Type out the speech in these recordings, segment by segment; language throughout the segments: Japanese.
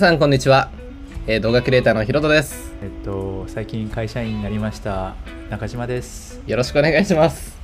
皆さんこんにちは、えー動画クリエイターのひろとですえっと最近会社員になりました中島です。よろしくお願いします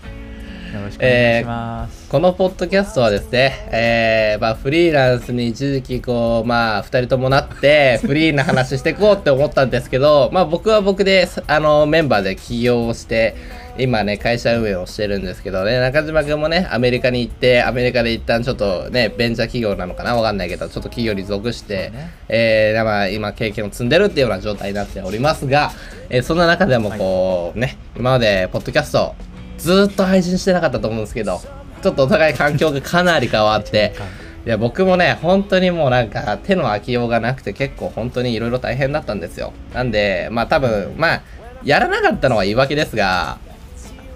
よろしくお願いします。このポッドキャストはですね、えーまあ、フリーランスに一時期こうまあ2人ともなって フリーな話していこうって思ったんですけどまあ僕は僕であのメンバーで起業をして今ね会社運営をしてるんですけどね中島君もねアメリカに行ってアメリカで一旦ちょっとねベンチャー企業なのかなわかんないけどちょっと企業に属して、ね。えーまあ、今経験を積んでるっていうような状態になっておりますが、えーそんな中でもこう、ね今までポッドキャストずーっと配信してなかったと思うんですけどちょっとお互い環境がかなり変わって いや僕もね本当にもうなんか手の空きようがなくて結構本当にいろいろ大変だったんですよ。なんでまあ多分まあやらなかったのは言い訳ですが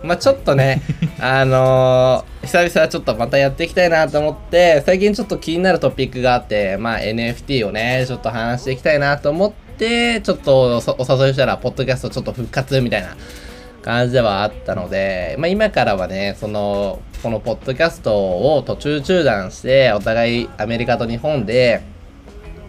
まあちょっとね あのー久々ちょっとまたやっていきたいなと思って最近ちょっと気になるトピックがあってまあ NFT をねちょっと話していきたいなと思ってちょっとそお誘いしたらポッドキャストちょっと復活みたいな感じではあったので、まあ、今からはねそのこのポッドキャストを途中中断してお互いアメリカと日本で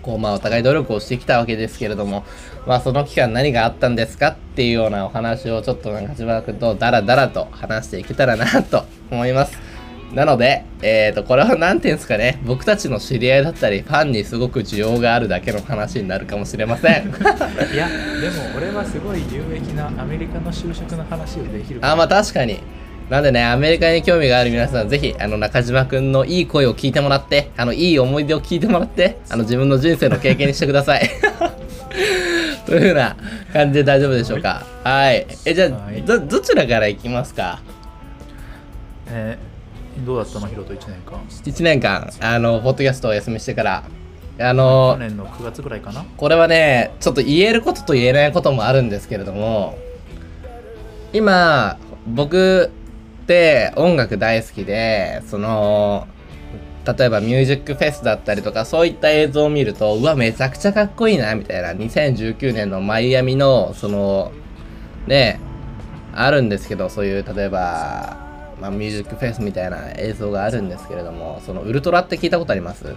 こうまあお互い努力をしてきたわけですけれどもまあその期間何があったんですかっていうようなお話をちょっと中島君とダラダラと話していけたらなと思います。なので、えー、とこれは何ていうんですかね僕たちの知り合いだったりファンにすごく需要があるだけの話になるかもしれません。いやでも俺はすごい有益なアメリカの就職の話をできるあまあ確かになんでねアメリカに興味がある皆さんぜひあの中島くんのいい声を聞いてもらってあのいい思い出を聞いてもらってあの自分の人生の経験にしてください。というふうな感じで大丈夫でしょうか。はい。えじゃあ、はい。どどちらからいきますか？えーどうだったのヒロト1年間？1年間あのポッドキャストをお休みしてから。あ去の年の9月ぐらいかな？これはねちょっと言えることと言えないこともあるんですけれども今僕って音楽大好きでその例えばミュージックフェスだったりとかそういった映像を見るとうわめちゃくちゃかっこいいなみたいな2019年のマイアミのそのねあるんですけどそういう例えば、まあ、ミュージックフェスみたいな映像があるんですけれどもそのウルトラって聞いたことあります？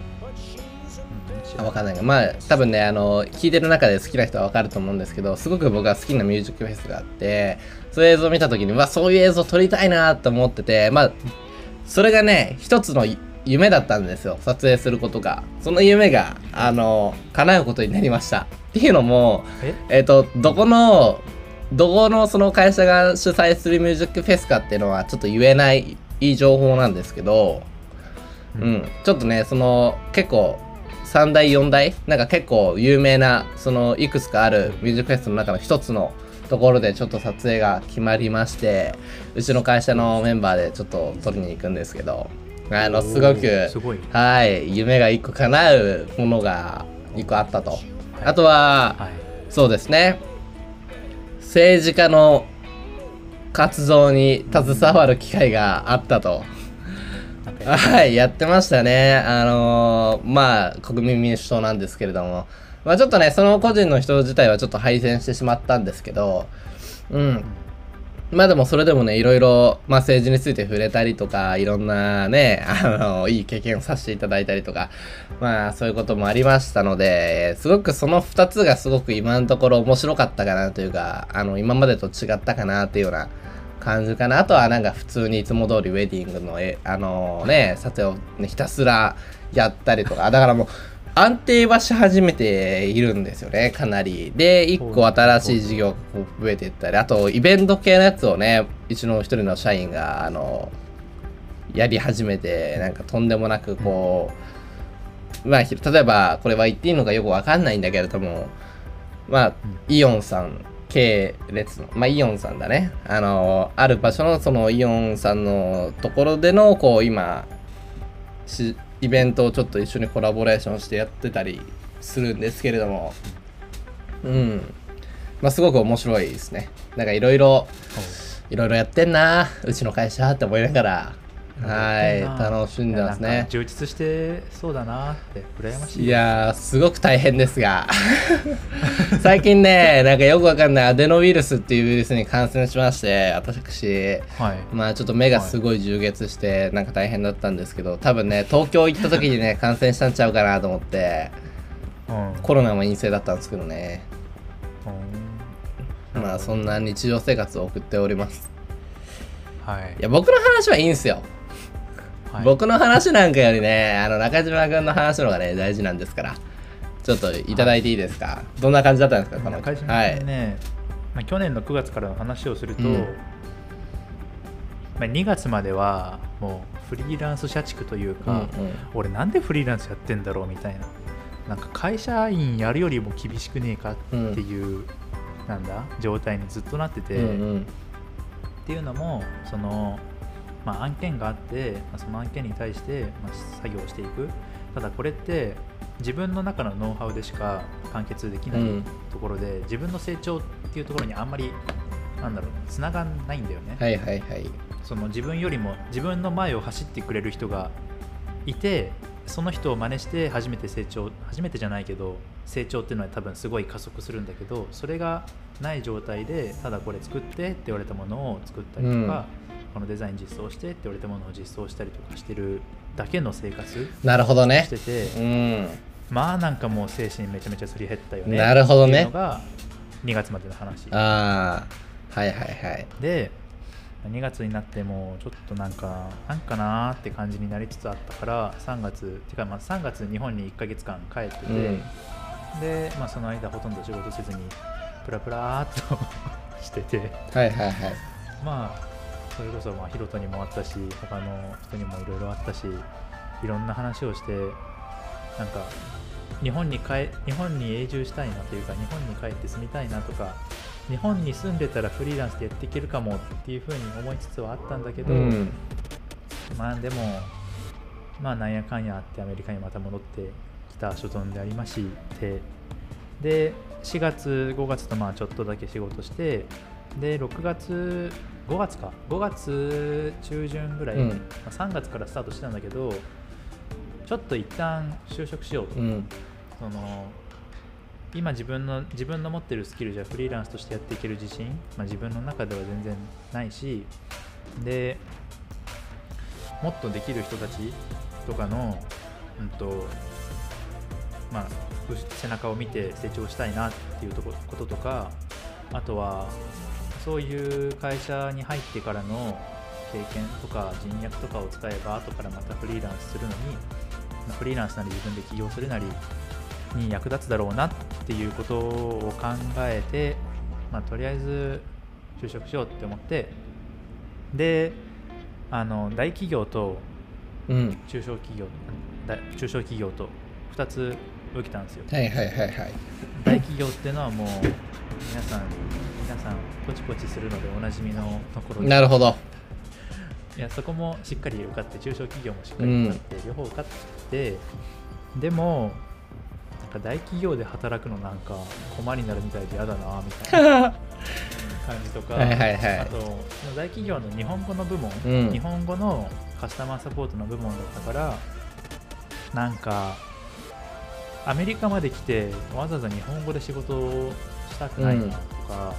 あ分かんない。がまあ多分ねあの聞いてる中で好きな人は分かると思うんですけどすごく僕が好きなミュージックフェスがあってそういう映像を見た時にうわそういう映像撮りたいなと思っててまあそれがね一つの夢だったんですよ撮影することが。その夢があの叶うことになりました。っていうのもえ？えっ、とどこのどこのその会社が主催するミュージックフェスかっていうのはちょっと言えないいい情報なんですけどうん、ちょっとねその結構3大4大？なんか結構有名なそのいくつかあるミュージックフェスの中の一つのところでちょっと撮影が決まりましてうちの会社のメンバーでちょっと撮りに行くんですけどあのすごくすごいはい夢が一個叶うものが一個あったと、あとははい。そうですね。政治家の活動に携わる機会があったと。はい、やってましたね。あのーまあ、国民民主党なんですけれども、まあちょっとね、その個人の人自体はちょっと敗戦してしまったんですけど、うん。まあでもそれでもね、いろいろ、まあ政治について触れたりとか、いろんなね、あのいい経験をさせていただいたりとか、まあそういうこともありましたので、すごくその2つがすごく今のところ面白かったかなというか、あの、今までと違ったかなっていうような感じかな。あとはなんか普通にいつも通りウェディングのえ、あのね、撮影を、ね、ひたすらやったりとか、だからもう、安定はし始めているんですよね、かなり。で、一個新しい事業が増えていったり、あと、イベント系のやつをね、うちの一人の社員が、あの、やり始めて、なんかとんでもなくこう、まあ、ひ例えば、これは言っていいのかよくわかんないんだけれども、まあ、イオンさん系列の、まあ、イオンさんだね。あの、ある場所のそのイオンさんのところでの、こう、今、しイベントをちょっと一緒にコラボレーションしてやってたりするんですけれども、うん。まあ、すごく面白いですね。なんかいろいろ、いろいろやってんな、うちの会社って思いながら、はい、楽しんでますね。充実してそうだなって羨ましいいやー、すごく大変ですが、最近ね、なんかよくわかんないアデノウイルスっていうウイルスに感染しまして、私、はい。まあちょっと目がすごい充血して、なんか大変だったんですけど、多分ね、東京行った時にね、感染したんちゃうかなと思って、うん。コロナも陰性だったんですけどね。うん。まあそんな日常生活を送っております。はい。いや僕の話はいいんすよ、はい。僕の話なんかよりねあの中島君の話の方がね大事なんですから。ちょっといただいていいですか、どんな感じだったんですか？この中島はい君ね、まあ、去年の9月からの話をすると、うん。まあ、2月まではもうフリーランス社畜といううんか、俺なんでフリーランスやってんだろうみたいな。なんか会社員やるよりも厳しくねえかっていう、なんだ？状態にずっとなってて、うんうん。っていうのもその、まあ、案件があって、まあ、その案件に対して、まあ、作業していく。ただこれって自分の中のノウハウでしか完結できないうん。ところで、自分の成長っていうところにあんまりなんだろうつながんないんだよね、はいはいはい。その自分よりも自分の前を走ってくれる人がいてその人を真似して初めて成長初めてじゃないけど成長っていうのは多分すごい加速するんだけどそれがない状態でただこれ作ってって言われたものを作ったりとか、このデザイン実装してって言われたものを実装したりとかしてるだけの生活なるほどね。してて、うん。まあなんかもう精神めちゃめちゃすり減ったよねなるほどね。っていうのが2月までの話。ああはいはいはい。で2月になってもちょっとなんかなんかなーって感じになりつつあったから3月てかまあ3月日本に1ヶ月間帰ってて、うん。で、まあ、その間ほとんど仕事せずにプラプラーっと してて。はいはいはい。まあそれこそまあヒロトにもあったし他の人にもいろいろあったしいろんな話をしてなんか日本に帰日本に永住したいなというか日本に帰って住みたいなとか日本に住んでたらフリーランスでやっていけるかもっていうふうに思いつつはあったんだけど、うん。まあでもまあなんやかんやあってアメリカにまた戻ってきた所存でありましてで4月5月とまあちょっとだけ仕事してで6月5月か。5月中旬ぐらい、うん。まあ3月からスタートしてたんだけどちょっと一旦就職しようと、うん。その今自分の自分の持ってるスキルじゃフリーランスとしてやっていける自信、まあ、自分の中では全然ないしでもっとできる人たちとかの、うんとまあ、う背中を見て成長したいなっていうとここととかあとはそういう会社に入ってからの経験とか人脈とかを使えば後からまたフリーランスするのにまあフリーランスなり自分で起業するなりに役立つだろうなっていうことを考えて、まあ、とりあえず就職しようって思ってであの大企業とうん。中小企業だ中小企業と2つ受けたんですよ。はいはいはいはい。大企業っていうのはもう皆さん皆さんポチポチするのでおなじみのところで。なるほど。いやそこもしっかり受かって中小企業もしっかり受かって、両方受かってでもなんか大企業で働くのなんか駒になるみたいで嫌だなみたいな。感じとかはいはいはい。あと大企業の日本語の部門、うん。日本語のカスタマーサポートの部門だったからなんかアメリカまで来てわざわざ日本語で仕事をしたくないなとか、あの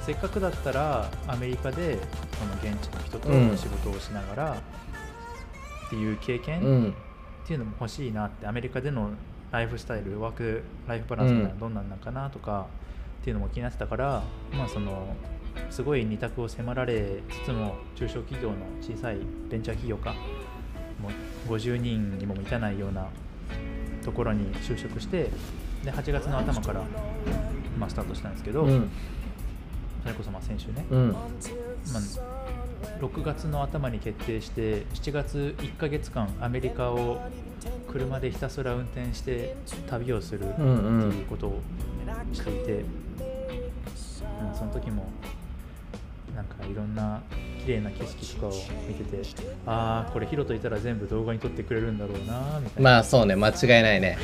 せっかくだったらアメリカでその現地の人とうん。仕事をしながらっていう経験、うん。っていうのも欲しいなってアメリカでのライフスタイルワークライフバランスがどんなんなんかなとか、っていうのも気になってたからまあそのすごい二択を迫られつつも中小企業の小さいベンチャー企業かもう50人にも満たないようなところに就職してで8月の頭から、まあ、スタートしたんですけど、うん。それこそまあ先週ね、うん。まあ、6月の頭に決定して7月1ヶ月間アメリカを車でひたすら運転して旅をするってうんうん。いうことをしていて、うんその時もなんかいろんな綺麗な景色とかを見ててああこれヒロといたら全部動画に撮ってくれるんだろうなみたいな、まあそうね。間違いないね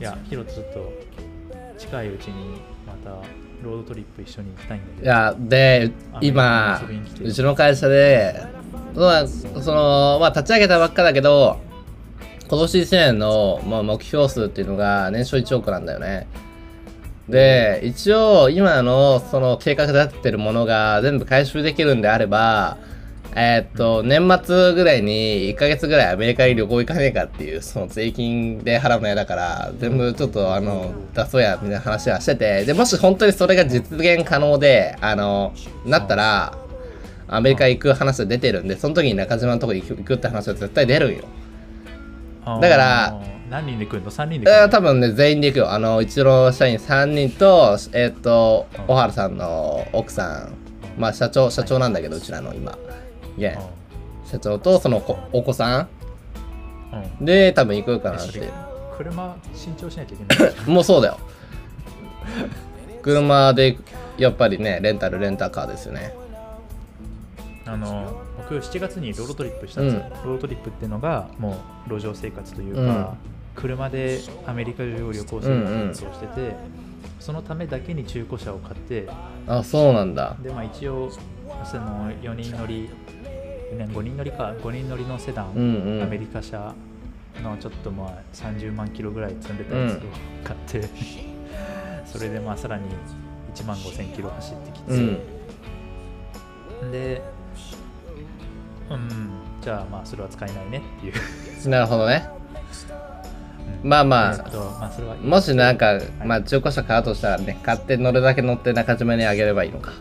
いやヒロとちょっと近いうちにまたロードトリップ一緒に行きたいんだけど。いやで今うちの会社でまあそのまあ立ち上げたばっかだけど今年1年の、まあ、目標数っていうのが年商1億なんだよね。で一応今のその計画立ってるものが全部回収できるんであればえーっと、年末ぐらいに1ヶ月ぐらいアメリカに旅行行かねえかっていう、その税金で払うの嫌だから、全部ちょっとあの、出そうや、みたいな話はしてて、で、もし本当にそれが実現可能で、あの、なったら、アメリカ行く話が出てるんで、その時に中島のとこ行く行くって話は絶対出るんよ。だから何人で来るの ?3 人で来るの？えー、多分ね、全員で行くよ。あの、一郎社員3人と、えーっとうん、小原さんの奥さん、まあ、社長、社長なんだけど、うちらの今。いや、社長とその子お子さうん。うん。んで、多分行くかなって。車新調しなきゃいけない。もうそうだよ。車で、やっぱりね、レンタル、レンタカーですよね。あの僕7月にロードトリップしたんですよ、ロードトリップっていうのがもう路上生活というか、車でアメリカ中を旅行する活動をしてて、そのためだけに中古車を買ってあ、そうなんだ。でまあ一応その4人乗りね5人乗りか5人乗りのセダン、うんうん。アメリカ車のちょっとまあ30万キロぐらい積んでたやつを買って、それでまあさらに1万5000キロ走ってきて、うん。でうんじゃあまあそれは使えないねっていう、なるほどね。うん。まあまあ。えっとまあそれはもしなんか、い。まあ中古車買うとしたらね、買って乗るだけ乗って中島にあげればいいのか。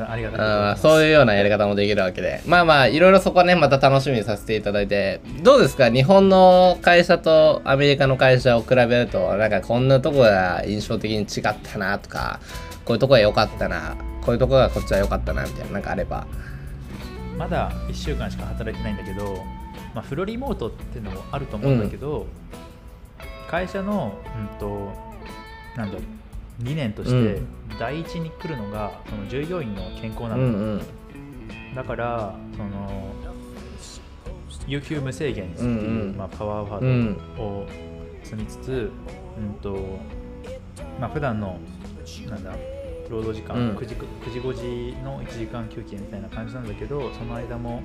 あうんいただありがとうございそういうようなやり方もできるわけで。まあまあ、いろいろそこはね、また楽しみにさせていただいて。どうですか？日本の会社とアメリカの会社を比べると、なんかこんなとこが印象的に違ったなとか、こういうとこが良かったな、こういうとこがこっちは良かったな、みたいな、なんかあれば。まだ1週間しか働いてないんだけど、まあ、フルリモートっていうのもあると思うんだけど、会社の、うんと、なんだろう理念としてうん第一に来るのがその従業員の健康なの、うんうん。だからその有給無制限っていう、うんうんまあ、パワーワうーん。ドを積みつつ、うんとまあ普段のなんだ労働時間、うん 9, 時9時5時の1時間休憩みたいな感じなんだけどその間も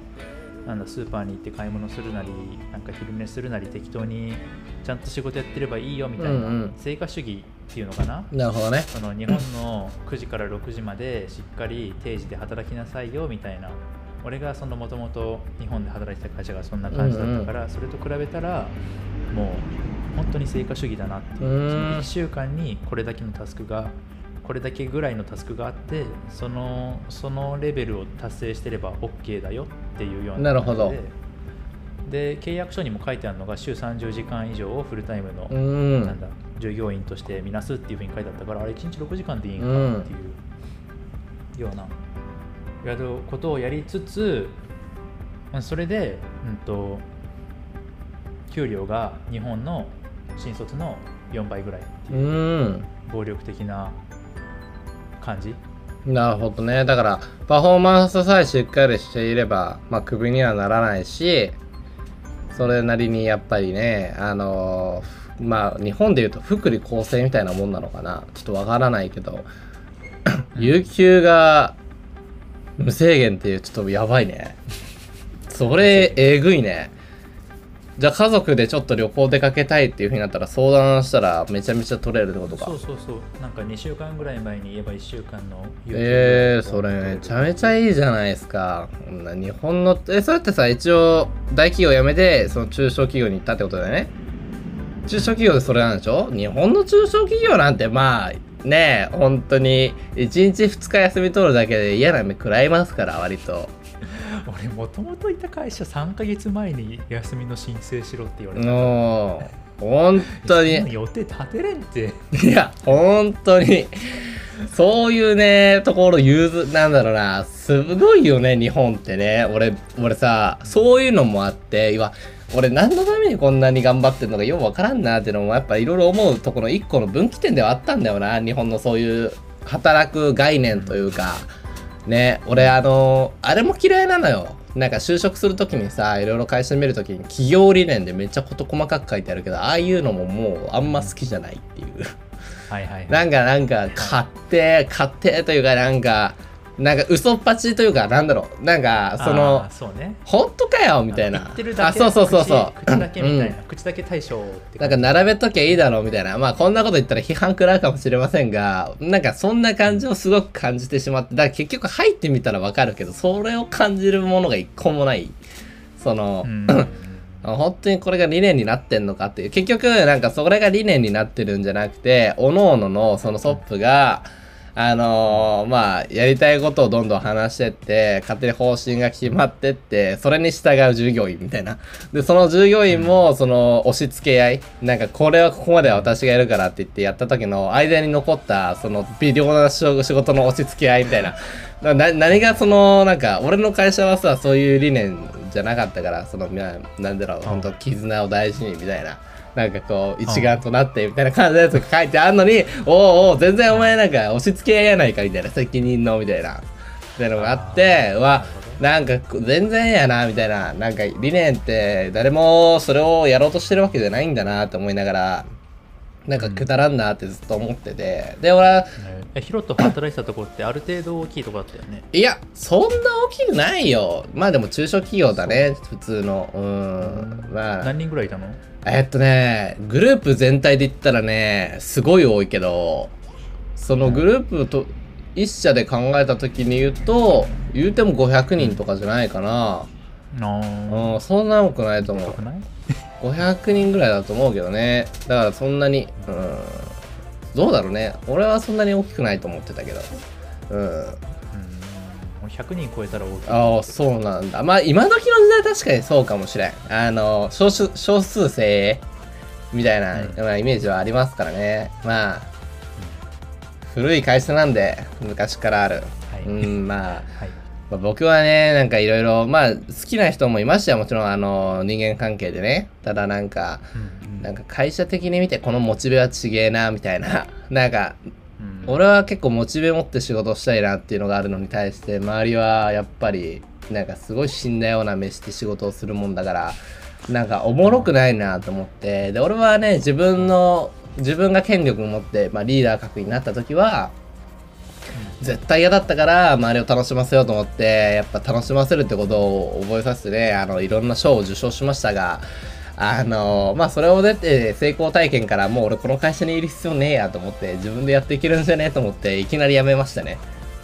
なんだスーパーに行って買い物するなりなんか昼寝するなり適当にちゃんと仕事やってればいいよみたいな、うんうん成果主義っていうのかな？なるほどね。その日本の9時から6時までしっかり定時で働きなさいよみたいな。俺がそのもともと日本で働いてた会社がそんな感じだったから、それと比べたらもう本当に成果主義だなっていう。うん。その1週間にこれだけのタスクがこれだけぐらいのタスクがあってそのそのレベルを達成してれば OK だよっていうようななるほど。感じで。で契約書にも書いてあるのが週30時間以上をフルタイムのうん。なんだ従業員として見なすっていうふうに書いてあったからあれ1日6時間でいいんかうんっていうようなやることをやりつつまあそれで、うん、と給料が日本の新卒の4倍ぐらいってういうん。暴力的な感じ。なるほどね。だから、パフォーマンスさえしっかりしていれば、まあ、クビにはならないし、それなりにやっぱりね、あのーまあ、日本でいうと福利厚生みたいなもんなのかな。ちょっとわからないけど、有給が無制限っていう、ちょっとやばいね。それ、えぐいね。じゃあ家族でちょっと旅行出かけたいっていうふうになったら相談したらめちゃめちゃ取れるってことか。そうそうそうなんか2週間ぐらい前に言えば1週間の有給えー、それめちゃめちゃいいじゃないですか。日本の、え、それってさ、一応、大企業辞めて、その中小企業に行ったってことだよね。中小企業でそれなんでしょ？日本の中小企業なんて、まあ、ねえ、本当に、1日2日休み取るだけで嫌な目食らいますから、割と。俺もともといた会社3ヶ月前に休みの申請しろって言われた本当に。予定立てれんっていや、本当に。そういうね、ところ融通、なんだろうな、すごいよね、日本ってね。俺、俺さ、そういうのもあって、いや、俺何のためにこんなに頑張ってんのかよくわからんなっていうのも、やっぱいろいろ思うところ、一個の分岐点ではあったんだよな、日本のそういう働く概念というか。ね、俺あの、あれも嫌いなのよ。なんか就職するときにさ、いろいろ会社見るときに企業理念でめっちゃ事細かく書いてあるけど、ああいうのももうあんま好きじゃないっていう。はいはいはいなんか、なんか、買って、買ってというか、なんか、なんか嘘っぱちというかなんだろう。なんかそのそうね。本当かよみたいな。言ってるだけあそうそうそうそう。口口だけみたいな、うん。口だけ対象ってなんか並べときゃいいだろうみたいな。まあこんなこと言ったら批判食らうかもしれませんが、なんかそんな感じをすごく感じてしまって、だから結局入ってみたらわかるけど、それを感じるものが一個もない。その、うん。本当にこれが理念になってんのかって。いう。結局なんかそれが理念になってるんじゃなくて、各々のそのソップが、あのーまあ、やりたいことをどんどん話してって、勝手に方針が決まってって、それに従う従業員みたいな。で、その従業員も、その、押し付け合い、なんか、これはここまでは私がやるからって言ってやった時の間に残った、その、微量な仕事の押し付け合いみたいな。なな何がその、なんか、俺の会社はさ、そういう理念じゃなかったから、その、ななんだろう、本当絆を大事にみたいな。なんかこう、一丸となってみたいな感じのやつが書いてあるのに、おうおう、全然お前なんか押し付けやないかみたいな、責任のみたいな。っていうのがあって、うわ、なんか全然やな、みたいな。なんか理念って誰もそれをやろうとしてるわけじゃないんだなって思いながら、なんかくだらんなってずっと思ってて。で、俺は、えヒロと働いてたところってある程度大きいところだったよね？いや、そんな大きくないよ。まあでも中小企業だね、普通の。うん。まあ。何人ぐらいいたの？えっとね、グループ全体で言ったらね、すごい多いけど、そのグループと、一社で考えた時に言うと、言うても500人とかじゃないかな。あうん、そんな多くないと思う高く。ない？500人ぐらいだと思うけどね。だからそんなに、うん、どうだろうね。俺はそんなに大きくないと思ってたけど。うん。うん100人超えたら大きいああ、そうなんだ。まあ、今時の時代確かにそうかもしれん。あの、少数、少数精鋭みたいな、うんまあ、イメージはありますからね。まあ、古い会社なんで、昔からある。はいうん、まあ、はいまあ僕はね、なんかいろいろ、まあ、好きな人もいましたよ。もちろん、あの、人間関係でね。ただなんか、うんうんなんか会社的に見てこのモチベはちげえな、みたいな。なんか、うん俺は結構モチベ持って仕事したいなっていうのがあるのに対して周りはやっぱりなんかすごい死んだような目して仕事をするもんだからなんかおもろくないなと思ってで俺はね自分の自分が権力を持って、まあ、リーダー格になった時は絶対嫌だったから周りを楽しませようと思ってやっぱ楽しませるってことを覚えさせてねあのいろんな賞を受賞しましたがあのまあそれを出て成功体験からもう俺この会社にいる必要ねえやと思って自分でやっていけるんじゃねえと思っていきなり辞めましたね。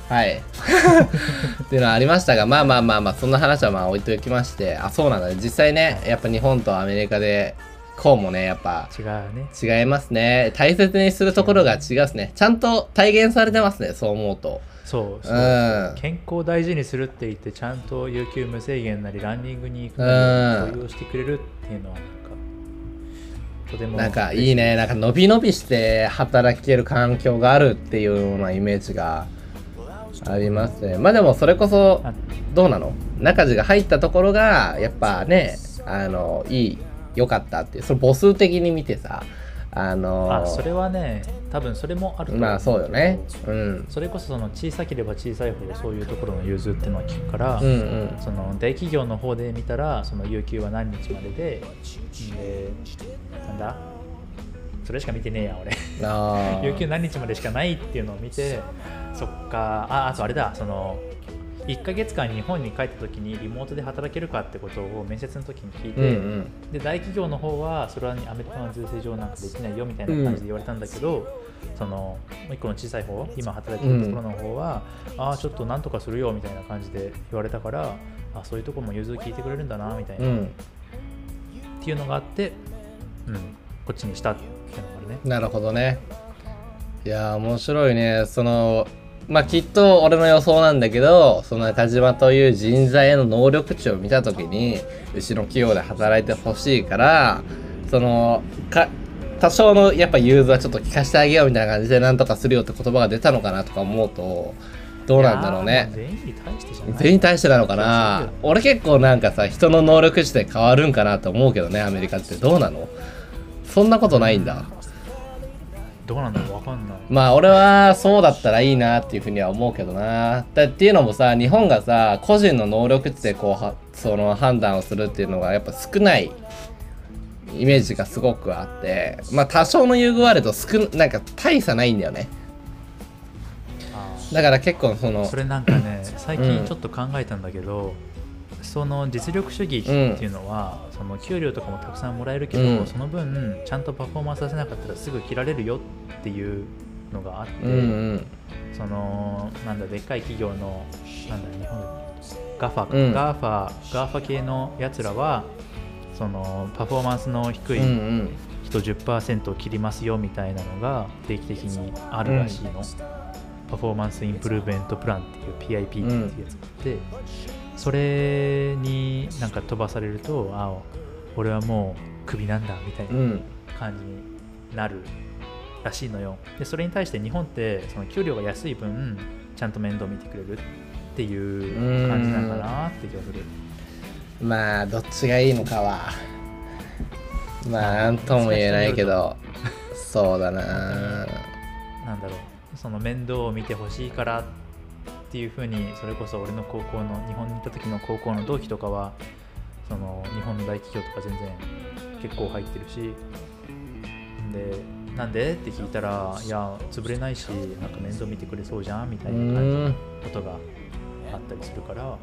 はい。っていうのはありましたがまあまあまあまあそんな話はまあ置いておきましてあそうなんだね。実際ねやっぱ日本とアメリカでこうもねやっぱ違うね。違いますね。大切にするところが違うですね。ちゃんと体現されてますねそう思うと。そうそうう。ん。健康を大事にするって言ってちゃんと有給無制限なりランニングに行くうんなりそういうしてくれるっていうのはなんかとてもなんかいいね。なんか伸び伸びして働ける環境があるっていうようなイメージがありますね。まあでもそれこそあどうなの？中地が入ったところがやっぱねあのいい良かったっていう。それ母数的に見てさあのあそれはね多分それもあると思まあそうよね。うん。それこそその小さければ小さいほどそういうところの融通っていうのは聞くから、うんうん。その大企業の方で見たらその有給は何日までででなんだ？それしか見てねえや俺。有給何日までしかないっていうのを見てそっか。ああとあれだその1ヶ月間日本に帰った時にリモートで働けるかってことを面接の時に聞いて、うんうん。で大企業の方はそれはアメリカの税制上なんかできないよみたいな感じで言われたんだけど、そのもう一個の小さい方今働いてるところの方は、ああちょっとなんとかするよみたいな感じで言われたからあそういうところも融通聞いてくれるんだなみたいな、っうん。ていうのがあって、うん、こっちにしたっていうのがあるね。なるほどね。いやー面白いね。そのまあきっと俺の予想なんだけどその中島という人材への能力値を見た時にうちの企業で働いてほしいからそのか多少のやっぱ融通はちょっと聞かせてあげようみたいな感じでなんとかするよって言葉が出たのかなとか思うとどうなんだろういね全員に対してじゃない。全員に対してなのかな。俺結構なんかさ人の能力値で変わるんかなと思うけどねアメリカって。どうなの？そんなことないんだどうなんだろうわかんない。まあ俺はそうだったらいいなっていうふうには思うけどな。だっていうのもさ日本がさ個人の能力値でこうはその判断をするっていうのがやっぱ少ないイメージがすごくあってまあ多少の優遇はあると少なんか大差ないんだよね。あだから結構そのそれなんかね最近ちょっと考えたんだけど、その実力主義っていうのは、その給料とかもたくさんもらえるけど、うん。その分ちゃんとパフォーマンスさせなかったらすぐ切られるよっていうのがあって、うんうん。そのなんだでっかい企業のなんだ日本 GAFA、うん。ガーファガーファ系のやつらはそのパフォーマンスの低いうんうん。人10%を切りますよみたいなのが定期的にあるらしいの、 performance improvement plan っていう PIP っていうやつがあって、それになんか飛ばされるとあ俺はもうクビなんだみたいなうん。感じになるらしいのよ。でそれに対して日本ってその給料が安い分ちゃんと面倒見てくれるっていう感じなのかなって気がする。まあどっちがいいのかは。まあなんとも言えないけど そうだな。なんだろう。その面倒を見てほしいからっていうふうにそれこそ俺の高校の日本に行った時の高校の同期とかはその日本の大企業とか全然結構入ってるしでなんで？って聞いたらいや潰れないしなんか面倒見てくれそうじゃんみたういな感じのん。ことがあったりするから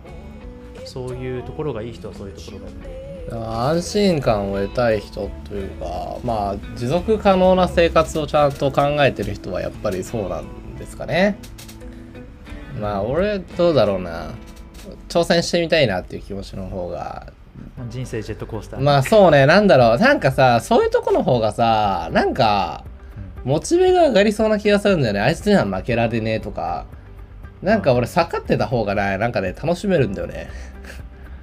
そういうところがいい人はそういうところがいい。安心感を得たい人というかまあ持続可能な生活をちゃんと考えてる人はやっぱりそうなんですかねまあ俺どうだろうな。挑戦してみたいなっていう気持ちの方が。人生ジェットコースター。まあそうね。なんだろう。なんかさそういうとこの方がさなんかモチベが上がりそうな気がするんだよね。あいつには負けられねえとか。なんか俺下がってた方がねなんかね楽しめるんだよね。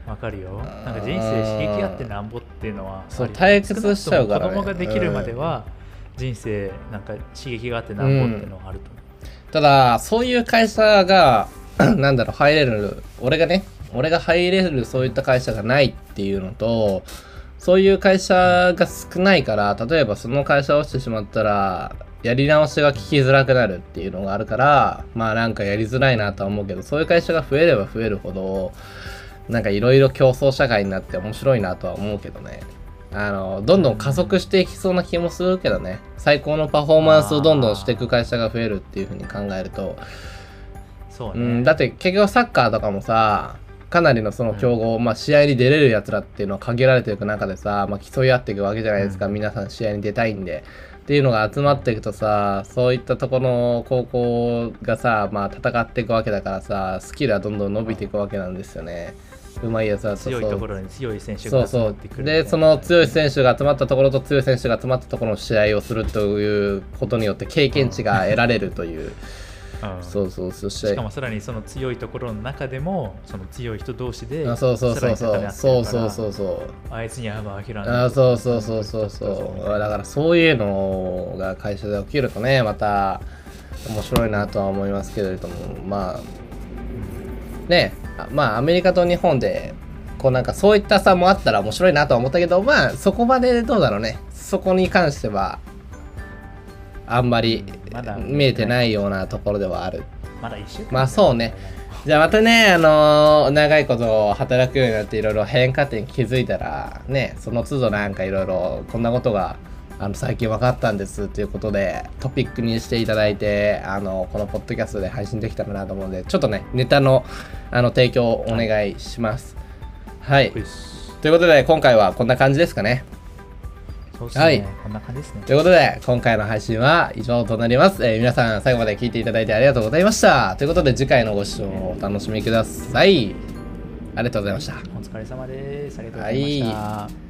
わかるよ。なんか人生刺激あってなんぼっていうのはそう退屈しちゃうからね。子供ができるまでは人生なんか刺激があってなんぼっていうのはあると思う、ただそういう会社が なんだろう入れる俺がね俺が入れるそういった会社がないっていうのとそういう会社が少ないから例えばその会社を落ちてしまったらやり直しが聞きづらくなるっていうのがあるからまあなんかやりづらいなとは思うけどそういう会社が増えれば増えるほどなんかいろいろ競争社会になって面白いなとは思うけどね。あのどんどん加速していきそうな気もするけどね。最高のパフォーマンスをどんどんしていく会社が増えるっていうふうに考えると。そうね、うん、だって結局サッカーとかもさかなりのその強豪、まあ、試合に出れるやつらっていうのは限られていく中でさ、まあ、競い合っていくわけじゃないですか、うん。皆さん試合に出たいんで。っていうのが集まっていくとさそういったところの高校がさ、まあ、戦っていくわけだからさスキルはどんどん伸びていくわけなんですよね。うまいやつは強いところに強い選手が集まってくるうでその強い選手が集まったところと強い選手が集まったところの試合をするということによって経験値が得られるという、うんそうそうそう。しかもさらにその強いところの中でもその強い人同士であそうそうそうそう。そうそうそうそう。あいつには負けられあそうそうそうそうそう。だからそういうのが会社で起きるとねまた面白いなとは思いますけれどもまあね。あまあアメリカと日本でこうなんかそういった差もあったら面白いなとは思ったけどまあそこまでどうだろうねそこに関してはあんまり見えてないようなところではあるまだ一週間まあそうね。じゃあまたね、あのー長いこと働くようになっていろいろ変化点気づいたら、ね、その都度なんかいろいろこんなことがあの最近分かったんですということでトピックにしていただいて、あのこのポッドキャストで配信できたらなと思うので、ちょっとね、ネタのあの提供をお願いします。はい。ということで今回はこんな感じですかね。ね、はいこんな感じですねということで、今回の配信は以上となります。えー皆さん最後まで聞いていただいてありがとうございました。ということで、次回のご視聴をお楽しみください。ありがとうございました。お疲れ様ですありがとうございました、